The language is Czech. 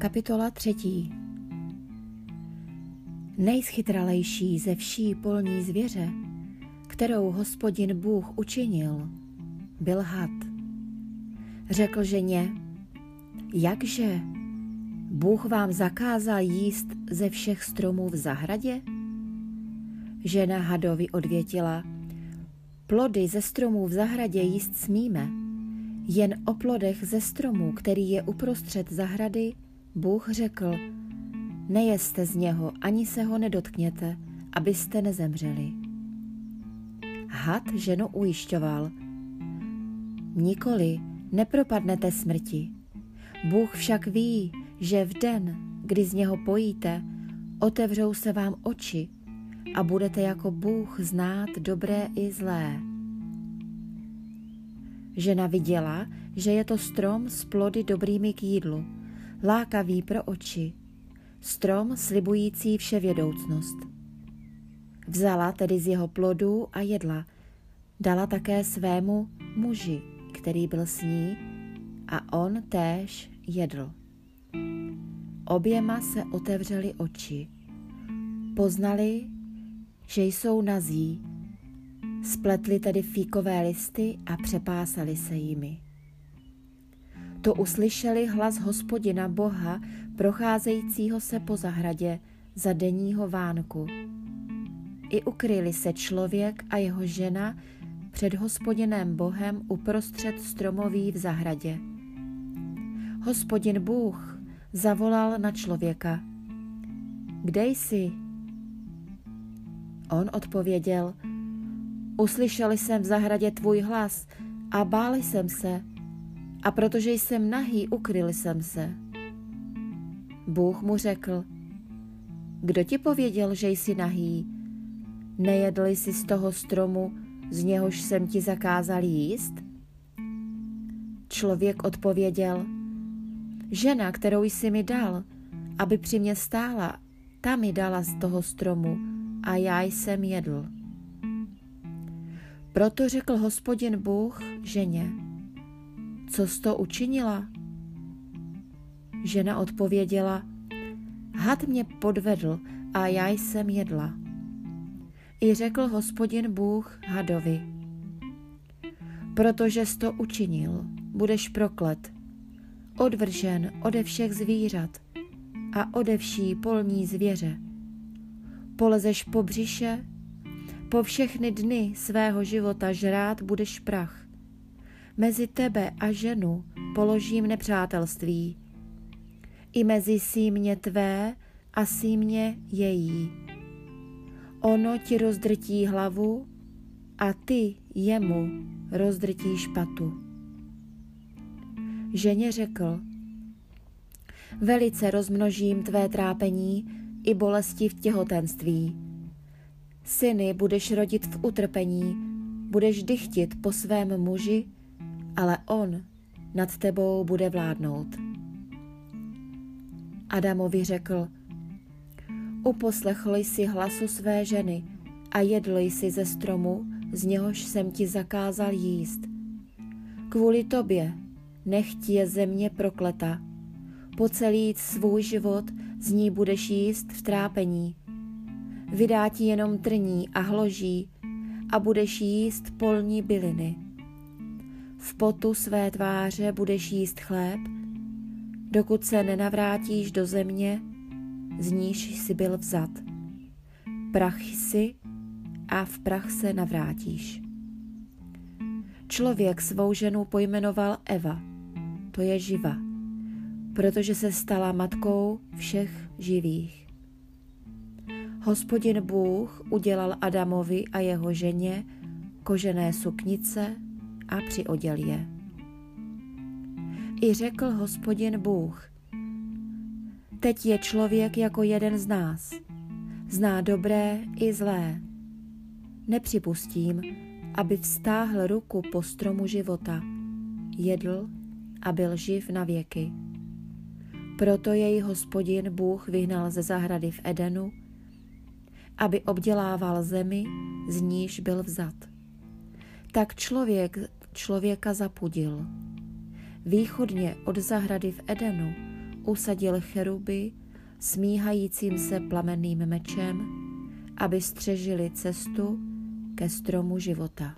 Kapitola třetí Nejschytralejší ze vší polní zvěře, kterou hospodin Bůh učinil, byl had. Řekl ženě, jakže Bůh vám zakázal jíst ze všech stromů v zahradě? Žena hadovi odvětila, plody ze stromů v zahradě jíst smíme, jen o plodech ze stromu, který je uprostřed zahrady, Bůh řekl, nejeste z něho, ani se ho nedotkněte, abyste nezemřeli. Had ženu ujišťoval, nikoli nepropadnete smrti. Bůh však ví, že v den, kdy z něho pojíte, otevřou se vám oči a budete jako Bůh znát dobré i zlé. Žena viděla, že je to strom s plody dobrými k jídlu, lákavý pro oči, strom slibující vševědoucnost. Vzala tedy z jeho plodů a jedla, dala také svému muži, který byl s ní, a on též jedl. Oběma se otevřely oči. Poznali, že jsou nazí. Spletli tedy fíkové listy a přepásali se jimi. To uslyšeli hlas hospodina Boha, procházejícího se po zahradě za denního vánku. I ukryli se člověk a jeho žena před hospodinem Bohem uprostřed stromoví v zahradě. Hospodin Bůh zavolal na člověka. Kde jsi? On odpověděl, uslyšeli jsem v zahradě tvůj hlas a bál jsem se, a protože jsem nahý, ukryl jsem se. Bůh mu řekl, kdo ti pověděl, že jsi nahý? Nejedl jsi z toho stromu, z něhož jsem ti zakázal jíst? Člověk odpověděl, žena, kterou jsi mi dal, aby při mě stála, ta mi dala z toho stromu a já jsem jedl. Proto řekl hospodin Bůh ženě, co jsi to učinila? Žena odpověděla, had mě podvedl a já jsem jedla. I řekl hospodin Bůh hadovi, protože jsi to učinil, budeš proklet, odvržen ode všech zvířat a ode vší polní zvěře. Polezeš po břiše, po všechny dny svého života žrát budeš prach. Mezi tebe a ženu položím nepřátelství. I mezi símě tvé a símě její. Ono ti rozdrtí hlavu a ty jemu rozdrtí špatu. Ženě řekl, velice rozmnožím tvé trápení i bolesti v těhotenství. Syny budeš rodit v utrpení, budeš dychtit po svém muži, ale on nad tebou bude vládnout. Adamovi řekl, uposlechl jsi hlasu své ženy a jedl jsi ze stromu, z něhož jsem ti zakázal jíst. Kvůli tobě nechť je země prokleta. Po celý svůj život z ní budeš jíst v trápení. Vydá ti jenom trní a hloží a budeš jíst polní byliny. V potu své tváře budeš jíst chléb, dokud se nenavrátíš do země, z níž jsi byl vzat. Prach jsi a v prach se navrátíš. Člověk svou ženu pojmenoval Eva – to je živa, protože se stala matkou všech živých. Hospodin Bůh udělal Adamovi a jeho ženě kožené suknice a přioděl je. I řekl hospodin Bůh, teď je člověk jako jeden z nás, zná dobré i zlé. Nepřipustím, aby vztáhl ruku po stromu života, jedl a byl živ na věky. Proto jej hospodin Bůh vyhnal ze zahrady v Edenu, aby obdělával zemi, z níž byl vzat. Tak člověk člověka zapudil. Východně od zahrady v Edenu, usadil cheruby smíhajícím se plamenným mečem, aby střežili cestu ke stromu života.